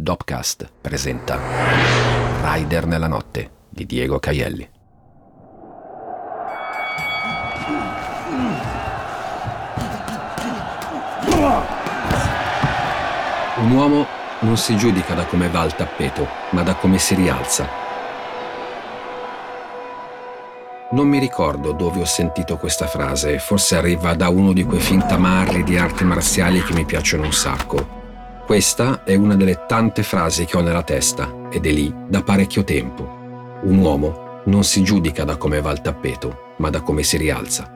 Dopcast presenta Rider nella notte di Diego Caielli. Un uomo non si giudica da come va al tappeto, ma da come si rialza. Non mi ricordo dove ho sentito questa frase, forse arriva da uno di quei film tamarri di arti marziali che mi piacciono un sacco. Questa è una delle tante frasi che ho nella testa ed è lì da parecchio tempo. Un uomo non si giudica da come va al tappeto, ma da come si rialza.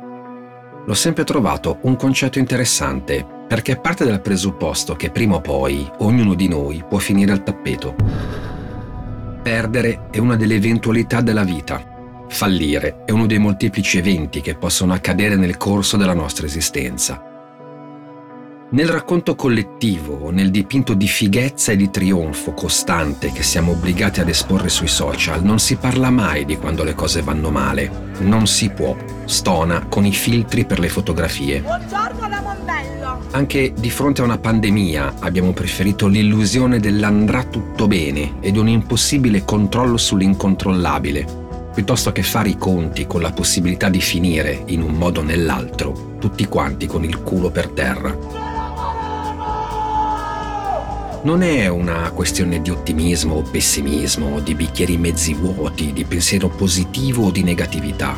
L'ho sempre trovato un concetto interessante perché parte dal presupposto che prima o poi ognuno di noi può finire al tappeto. Perdere è una delle eventualità della vita. Fallire è uno dei molteplici eventi che possono accadere nel corso della nostra esistenza. Nel racconto collettivo o nel dipinto di fighezza e di trionfo costante che siamo obbligati ad esporre sui social non si parla mai di quando le cose vanno male. Non si può. Stona con i filtri per le fotografie. Buongiorno da Mondello. Anche di fronte a una pandemia abbiamo preferito l'illusione dell'andrà tutto bene e di un impossibile controllo sull'incontrollabile, piuttosto che fare i conti con la possibilità di finire, in un modo o nell'altro, tutti quanti con il culo per terra non è una questione di ottimismo o pessimismo, di bicchieri mezzi vuoti, di pensiero positivo o di negatività.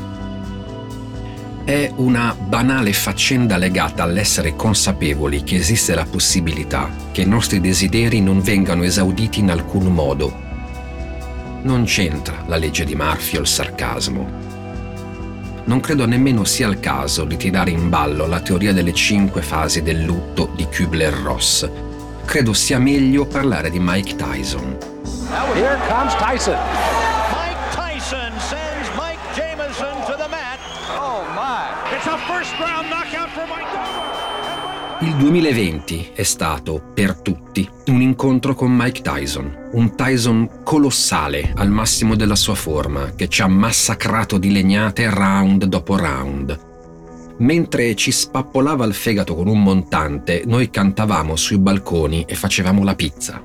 È una banale faccenda legata all'essere consapevoli che esiste la possibilità che i nostri desideri non vengano esauditi in alcun modo. Non c'entra la legge di Murphy o il sarcasmo. Non credo nemmeno sia il caso di tirare in ballo la teoria delle cinque fasi del lutto di Kübler-Ross, credo sia meglio parlare di Mike Tyson. Here comes Tyson. Mike Tyson sends Mike Jameson to the mat. Oh my. It's a first round knockout for Mike Il 2020 è stato, per tutti, un incontro con Mike Tyson, un Tyson colossale al massimo della sua forma, che ci ha massacrato di legnate round dopo round. Mentre ci spappolava il fegato con un montante, noi cantavamo sui balconi e facevamo la pizza.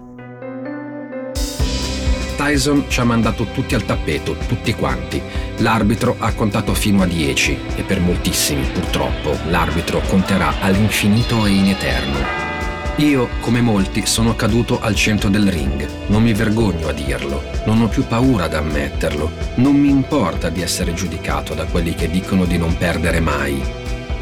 Tyson ci ha mandato tutti al tappeto, tutti quanti. L'arbitro ha contato fino a 10 e per moltissimi, purtroppo, l'arbitro conterà all'infinito e in eterno. Io, come molti, sono caduto al centro del ring. Non mi vergogno a dirlo, non ho più paura ad ammetterlo. Non mi importa di essere giudicato da quelli che dicono di non perdere mai.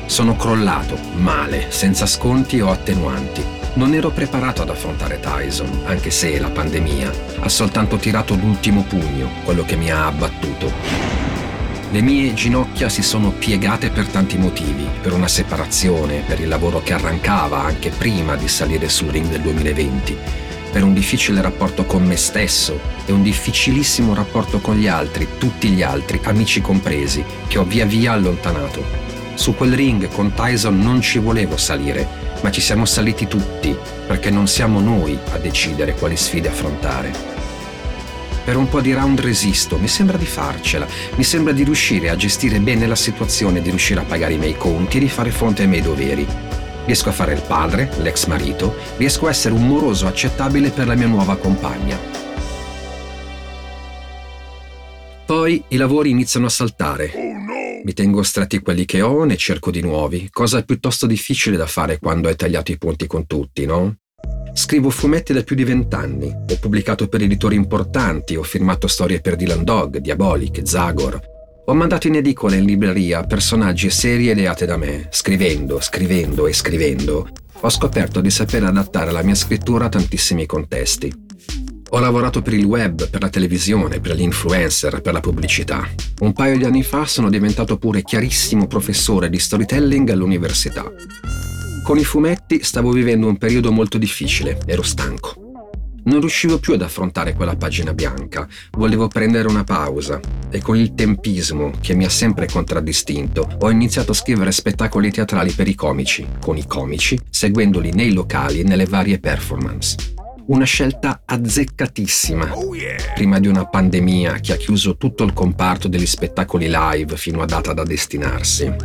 Sono crollato, male, senza sconti o attenuanti. Non ero preparato ad affrontare Tyson, anche se la pandemia ha soltanto tirato l'ultimo pugno, quello che mi ha abbattuto. Le mie ginocchia si sono piegate per tanti motivi, per una separazione, per il lavoro che arrancava anche prima di salire sul ring del 2020, per un difficile rapporto con me stesso e un difficilissimo rapporto con gli altri, tutti gli altri, amici compresi, che ho via via allontanato. Su quel ring con Tyson non ci volevo salire, ma ci siamo saliti tutti, perché non siamo noi a decidere quali sfide affrontare. Per un po' di round resisto, mi sembra di farcela, mi sembra di riuscire a gestire bene la situazione, di riuscire a pagare i miei conti e di fare fronte ai miei doveri. Riesco a fare il padre, l'ex marito, riesco a essere un moroso accettabile per la mia nuova compagna. Poi i lavori iniziano a saltare. Mi tengo stretti quelli che ho, ne cerco di nuovi, cosa piuttosto difficile da fare quando hai tagliato i ponti con tutti, no? Scrivo fumetti da più di vent'anni, ho pubblicato per editori importanti, ho firmato storie per Dylan Dog, Diabolic, Zagor. Ho mandato in edicola e in libreria personaggi e serie ideate da me, scrivendo, scrivendo e scrivendo. Ho scoperto di saper adattare la mia scrittura a tantissimi contesti. Ho lavorato per il web, per la televisione, per gli influencer, per la pubblicità. Un paio di anni fa sono diventato pure chiarissimo professore di storytelling all'università. Con i fumetti stavo vivendo un periodo molto difficile, ero stanco. Non riuscivo più ad affrontare quella pagina bianca, volevo prendere una pausa e con il tempismo che mi ha sempre contraddistinto ho iniziato a scrivere spettacoli teatrali per i comici, con i comici, seguendoli nei locali e nelle varie performance. Una scelta azzeccatissima. Prima di una pandemia che ha chiuso tutto il comparto degli spettacoli live fino a data da destinarsi.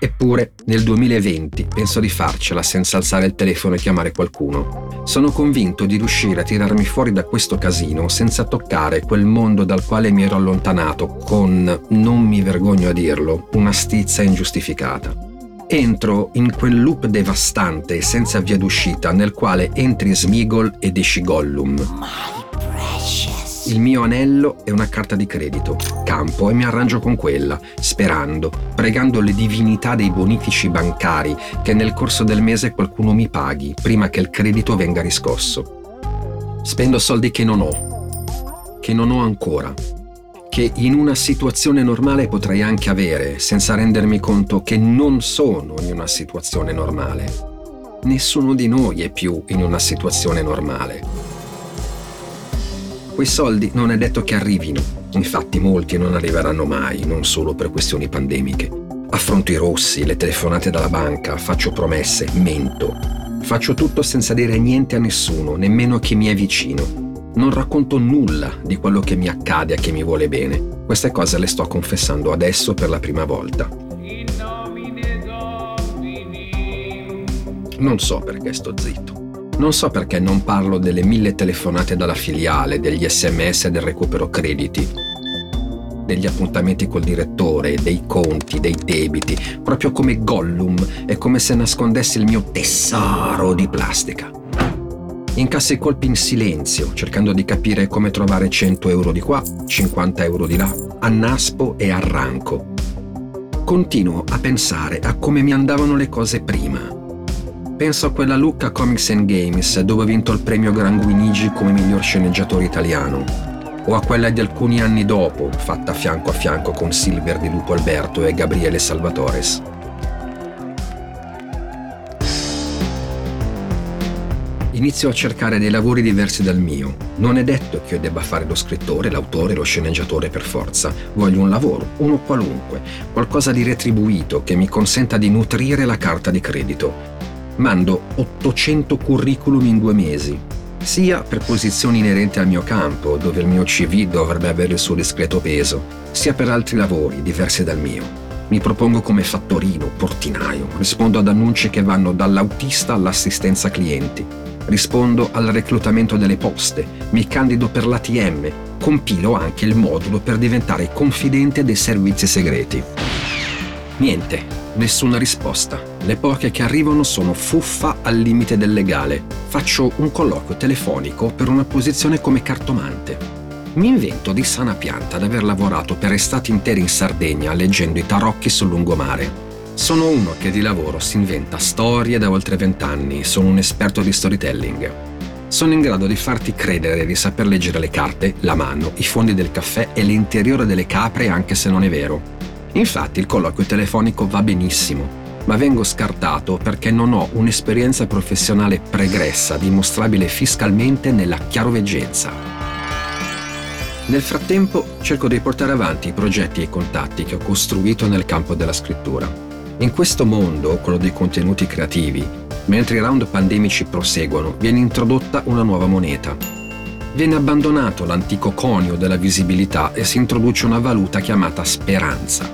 Eppure, nel 2020 penso di farcela senza alzare il telefono e chiamare qualcuno. Sono convinto di riuscire a tirarmi fuori da questo casino senza toccare quel mondo dal quale mi ero allontanato con, non mi vergogno a dirlo, una stizza ingiustificata. Entro in quel loop devastante e senza via d'uscita nel quale entri Smigol ed esci Gollum. Il mio anello è una carta di credito. Campo e mi arrangio con quella, sperando, pregando le divinità dei bonifici bancari che nel corso del mese qualcuno mi paghi prima che il credito venga riscosso. Spendo soldi che non ho, che non ho ancora, che in una situazione normale potrei anche avere senza rendermi conto che non sono in una situazione normale. Nessuno di noi è più in una situazione normale quei soldi non è detto che arrivino. Infatti molti non arriveranno mai, non solo per questioni pandemiche. Affronto i rossi, le telefonate dalla banca, faccio promesse, mento. Faccio tutto senza dire niente a nessuno, nemmeno a chi mi è vicino. Non racconto nulla di quello che mi accade a chi mi vuole bene. Queste cose le sto confessando adesso per la prima volta. Non so perché sto zitto. Non so perché non parlo delle mille telefonate dalla filiale, degli sms del recupero crediti, degli appuntamenti col direttore, dei conti, dei debiti, proprio come Gollum, è come se nascondessi il mio tesoro di plastica. Incasso i colpi in silenzio, cercando di capire come trovare 100 euro di qua, 50 euro di là, annaspo e arranco. Continuo a pensare a come mi andavano le cose prima, Penso a quella Lucca Comics and Games dove ha vinto il premio Gran Guinigi come miglior sceneggiatore italiano, o a quella di alcuni anni dopo, fatta fianco a fianco con Silver di Lupo Alberto e Gabriele Salvatores. Inizio a cercare dei lavori diversi dal mio. Non è detto che io debba fare lo scrittore, l'autore, lo sceneggiatore per forza. Voglio un lavoro, uno qualunque, qualcosa di retribuito che mi consenta di nutrire la carta di credito mando 800 curriculum in due mesi, sia per posizioni inerenti al mio campo, dove il mio CV dovrebbe avere il suo discreto peso, sia per altri lavori diversi dal mio. Mi propongo come fattorino, portinaio, rispondo ad annunci che vanno dall'autista all'assistenza clienti, rispondo al reclutamento delle poste, mi candido per l'ATM, compilo anche il modulo per diventare confidente dei servizi segreti. Niente, nessuna risposta. Le poche che arrivano sono fuffa al limite del legale. Faccio un colloquio telefonico per una posizione come cartomante. Mi invento di sana pianta ad aver lavorato per estati interi in Sardegna leggendo i tarocchi sul lungomare. Sono uno che di lavoro si inventa storie da oltre vent'anni, sono un esperto di storytelling. Sono in grado di farti credere di saper leggere le carte, la mano, i fondi del caffè e l'interiore delle capre anche se non è vero. Infatti il colloquio telefonico va benissimo, ma vengo scartato perché non ho un'esperienza professionale pregressa dimostrabile fiscalmente nella chiaroveggenza. Nel frattempo cerco di portare avanti i progetti e i contatti che ho costruito nel campo della scrittura. In questo mondo, quello dei contenuti creativi, mentre i round pandemici proseguono, viene introdotta una nuova moneta. Viene abbandonato l'antico conio della visibilità e si introduce una valuta chiamata speranza.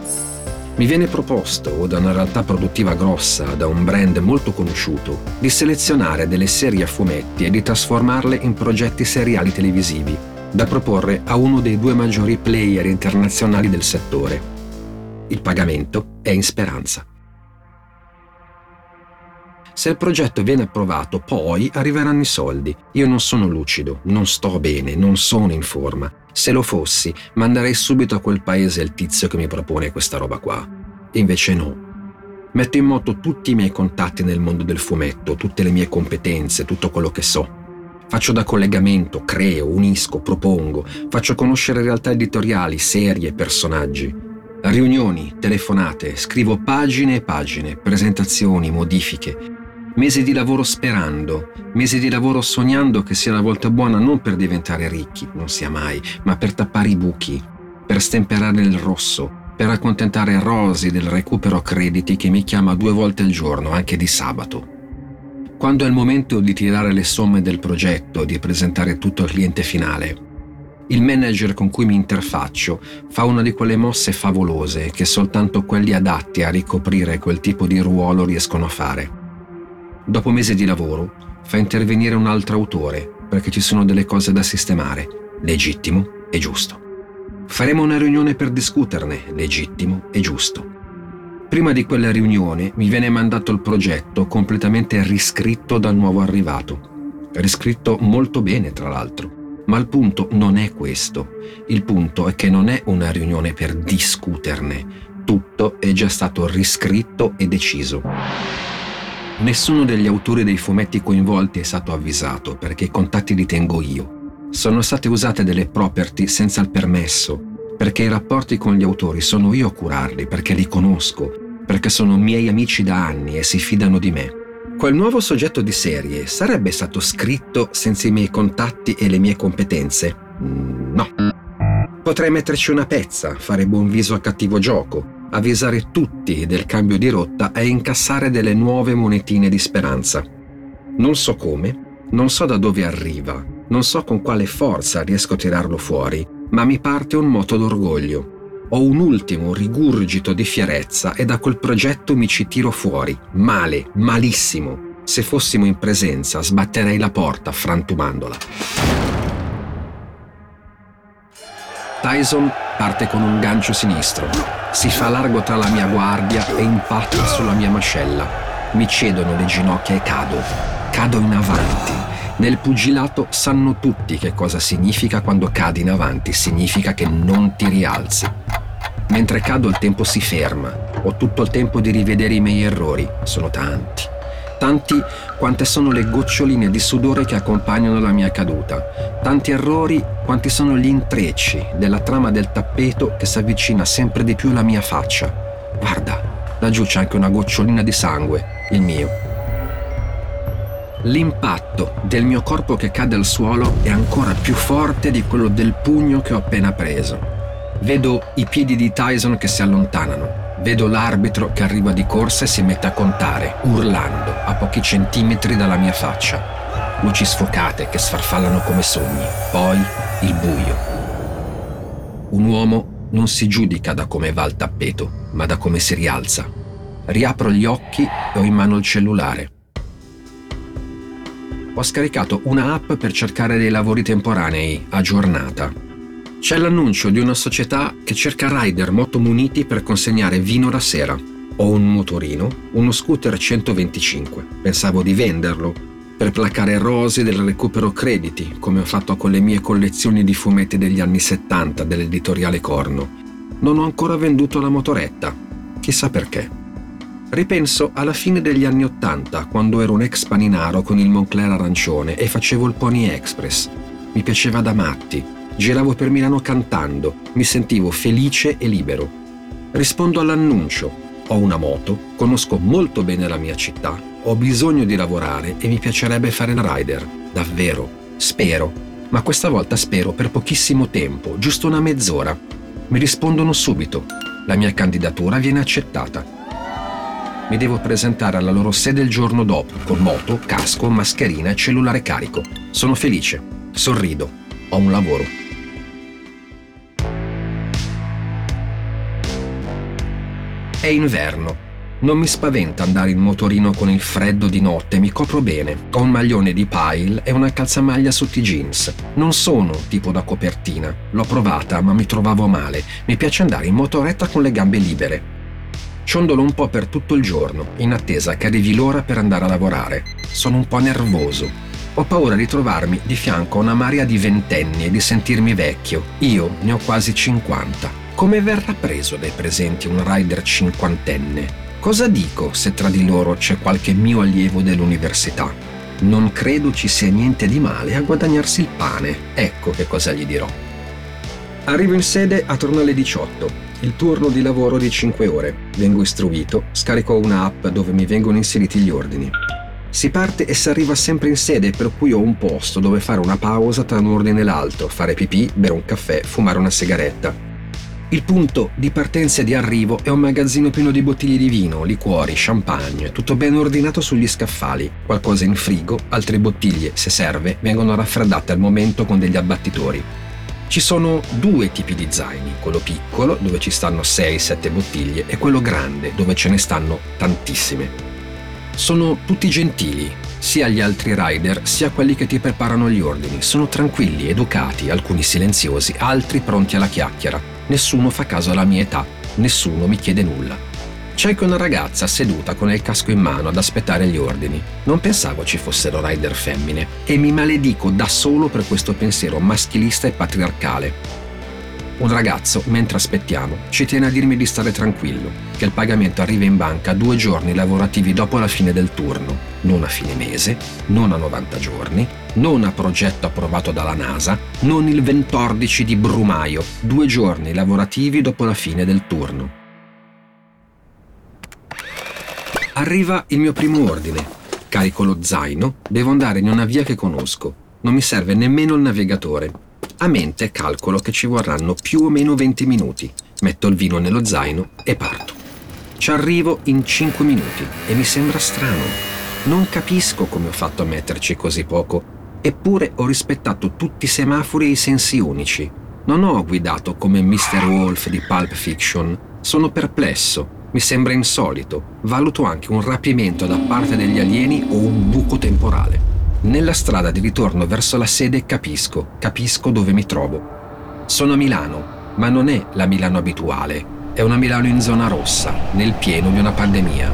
Mi viene proposto, da una realtà produttiva grossa, da un brand molto conosciuto, di selezionare delle serie a fumetti e di trasformarle in progetti seriali televisivi, da proporre a uno dei due maggiori player internazionali del settore. Il pagamento è in speranza. Se il progetto viene approvato, poi arriveranno i soldi. Io non sono lucido, non sto bene, non sono in forma se lo fossi, manderei subito a quel paese il tizio che mi propone questa roba qua. Invece no. Metto in moto tutti i miei contatti nel mondo del fumetto, tutte le mie competenze, tutto quello che so. Faccio da collegamento, creo, unisco, propongo, faccio conoscere realtà editoriali, serie, personaggi. Riunioni, telefonate, scrivo pagine e pagine, presentazioni, modifiche, Mesi di lavoro sperando, mesi di lavoro sognando che sia la volta buona non per diventare ricchi, non sia mai, ma per tappare i buchi, per stemperare il rosso, per accontentare Rosy del recupero crediti che mi chiama due volte al giorno, anche di sabato. Quando è il momento di tirare le somme del progetto, di presentare tutto al cliente finale, Il manager con cui mi interfaccio fa una di quelle mosse favolose che soltanto quelli adatti a ricoprire quel tipo di ruolo riescono a fare. Dopo mesi di lavoro, fa intervenire un altro autore perché ci sono delle cose da sistemare, legittimo e giusto. Faremo una riunione per discuterne, legittimo e giusto. Prima di quella riunione mi viene mandato il progetto completamente riscritto dal nuovo arrivato. Riscritto molto bene, tra l'altro. Ma il punto non è questo. Il punto è che non è una riunione per discuterne. Tutto è già stato riscritto e deciso. Nessuno degli autori dei fumetti coinvolti è stato avvisato perché i contatti li tengo io. Sono state usate delle property senza il permesso, perché i rapporti con gli autori sono io a curarli, perché li conosco, perché sono miei amici da anni e si fidano di me. Quel nuovo soggetto di serie sarebbe stato scritto senza i miei contatti e le mie competenze? Mm, no. Potrei metterci una pezza, fare buon viso a cattivo gioco, avvisare tutti del cambio di rotta e incassare delle nuove monetine di speranza. Non so come, non so da dove arriva, non so con quale forza riesco a tirarlo fuori, ma mi parte un moto d'orgoglio. Ho un ultimo rigurgito di fierezza e da quel progetto mi ci tiro fuori, male, malissimo. Se fossimo in presenza sbatterei la porta frantumandola. Tyson parte con un gancio sinistro. Si fa largo tra la mia guardia e impatta sulla mia mascella. Mi cedono le ginocchia e cado. Cado in avanti. Nel pugilato sanno tutti che cosa significa quando cadi in avanti. Significa che non ti rialzi. Mentre cado il tempo si ferma. Ho tutto il tempo di rivedere i miei errori. Sono tanti tanti quante sono le goccioline di sudore che accompagnano la mia caduta, tanti errori quanti sono gli intrecci della trama del tappeto che si avvicina sempre di più alla mia faccia. Guarda, laggiù c'è anche una gocciolina di sangue, il mio. L'impatto del mio corpo che cade al suolo è ancora più forte di quello del pugno che ho appena preso. Vedo i piedi di Tyson che si allontanano, Vedo l'arbitro che arriva di corsa e si mette a contare, urlando, a pochi centimetri dalla mia faccia. Luci sfocate che sfarfallano come sogni. Poi il buio. Un uomo non si giudica da come va al tappeto, ma da come si rialza. Riapro gli occhi e ho in mano il cellulare. Ho scaricato una app per cercare dei lavori temporanei, a giornata c'è l'annuncio di una società che cerca rider motomuniti per consegnare vino la sera. Ho un motorino, uno scooter 125. Pensavo di venderlo per placare rosi del recupero crediti, come ho fatto con le mie collezioni di fumetti degli anni 70 dell'editoriale Corno. Non ho ancora venduto la motoretta. Chissà perché. Ripenso alla fine degli anni 80, quando ero un ex paninaro con il Moncler arancione e facevo il Pony Express. Mi piaceva da matti Giravo per Milano cantando, mi sentivo felice e libero. Rispondo all'annuncio. Ho una moto, conosco molto bene la mia città, ho bisogno di lavorare e mi piacerebbe fare il rider. Davvero. Spero. Ma questa volta spero per pochissimo tempo, giusto una mezz'ora. Mi rispondono subito. La mia candidatura viene accettata. Mi devo presentare alla loro sede il giorno dopo, con moto, casco, mascherina e cellulare carico. Sono felice. Sorrido. Ho un lavoro. È inverno. Non mi spaventa andare in motorino con il freddo di notte, mi copro bene. Ho un maglione di pile e una calzamaglia sotto i jeans. Non sono tipo da copertina. L'ho provata, ma mi trovavo male. Mi piace andare in motoretta con le gambe libere. Ciondolo un po' per tutto il giorno, in attesa che arrivi l'ora per andare a lavorare. Sono un po' nervoso. Ho paura di trovarmi di fianco a una marea di ventenni e di sentirmi vecchio. Io ne ho quasi 50. Come verrà preso dai presenti un rider cinquantenne? Cosa dico se tra di loro c'è qualche mio allievo dell'università? Non credo ci sia niente di male a guadagnarsi il pane. Ecco che cosa gli dirò. Arrivo in sede attorno alle 18. Il turno di lavoro di 5 ore. Vengo istruito, scarico un'app dove mi vengono inseriti gli ordini. Si parte e si arriva sempre in sede, per cui ho un posto dove fare una pausa tra un ordine e l'altro, fare pipì, bere un caffè, fumare una sigaretta. Il punto di partenza e di arrivo è un magazzino pieno di bottiglie di vino, liquori, champagne, tutto ben ordinato sugli scaffali, qualcosa in frigo, altre bottiglie, se serve, vengono raffreddate al momento con degli abbattitori. Ci sono due tipi di zaini, quello piccolo dove ci stanno 6-7 bottiglie e quello grande dove ce ne stanno tantissime. Sono tutti gentili, sia gli altri rider sia quelli che ti preparano gli ordini. Sono tranquilli, educati, alcuni silenziosi, altri pronti alla chiacchiera. Nessuno fa caso alla mia età, nessuno mi chiede nulla. C'è anche una ragazza seduta con il casco in mano ad aspettare gli ordini. Non pensavo ci fossero rider femmine e mi maledico da solo per questo pensiero maschilista e patriarcale. Un ragazzo, mentre aspettiamo, ci tiene a dirmi di stare tranquillo, che il pagamento arriva in banca due giorni lavorativi dopo la fine del turno, non a fine mese, non a 90 giorni, non a progetto approvato dalla NASA, non il 14 di Brumaio, due giorni lavorativi dopo la fine del turno. Arriva il mio primo ordine. Carico lo zaino, devo andare in una via che conosco. Non mi serve nemmeno il navigatore. A mente calcolo che ci vorranno più o meno 20 minuti. Metto il vino nello zaino e parto. Ci arrivo in 5 minuti e mi sembra strano. Non capisco come ho fatto a metterci così poco, eppure ho rispettato tutti i semafori e i sensi unici. Non ho guidato come Mr. Wolf di Pulp Fiction. Sono perplesso mi sembra insolito. Valuto anche un rapimento da parte degli alieni o un buco temporale. Nella strada di ritorno verso la sede capisco, capisco dove mi trovo. Sono a Milano, ma non è la Milano abituale, è una Milano in zona rossa, nel pieno di una pandemia.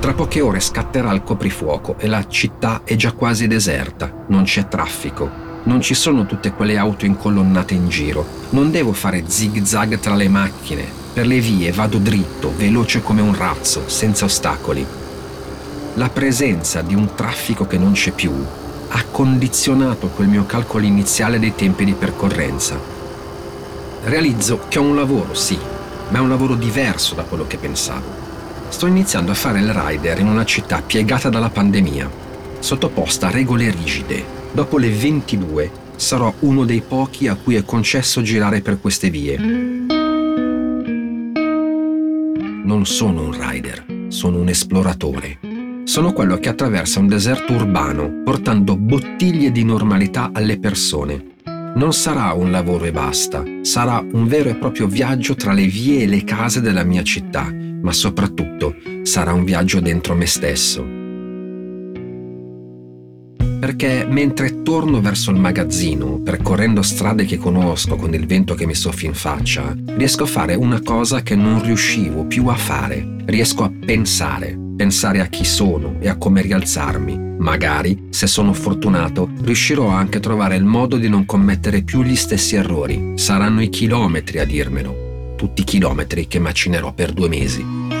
Tra poche ore scatterà il coprifuoco e la città è già quasi deserta, non c'è traffico, non ci sono tutte quelle auto incolonnate in giro, non devo fare zig zag tra le macchine, per le vie vado dritto, veloce come un razzo, senza ostacoli. La presenza di un traffico che non c'è più ha condizionato quel mio calcolo iniziale dei tempi di percorrenza. Realizzo che ho un lavoro, sì, ma è un lavoro diverso da quello che pensavo. Sto iniziando a fare il rider in una città piegata dalla pandemia, sottoposta a regole rigide. Dopo le 22 sarò uno dei pochi a cui è concesso girare per queste vie non sono un rider, sono un esploratore. Sono quello che attraversa un deserto urbano portando bottiglie di normalità alle persone. Non sarà un lavoro e basta, sarà un vero e proprio viaggio tra le vie e le case della mia città, ma soprattutto sarà un viaggio dentro me stesso perché mentre torno verso il magazzino, percorrendo strade che conosco con il vento che mi soffia in faccia, riesco a fare una cosa che non riuscivo più a fare. Riesco a pensare, pensare a chi sono e a come rialzarmi. Magari, se sono fortunato, riuscirò anche a trovare il modo di non commettere più gli stessi errori. Saranno i chilometri a dirmelo. Tutti i chilometri che macinerò per due mesi.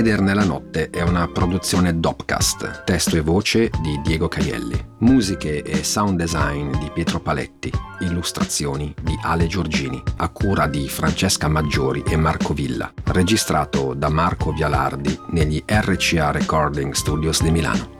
Rider nella notte è una produzione Dopcast, testo e voce di Diego Caielli, musiche e sound design di Pietro Paletti, illustrazioni di Ale Giorgini, a cura di Francesca Maggiori e Marco Villa, registrato da Marco Vialardi negli RCA Recording Studios di Milano.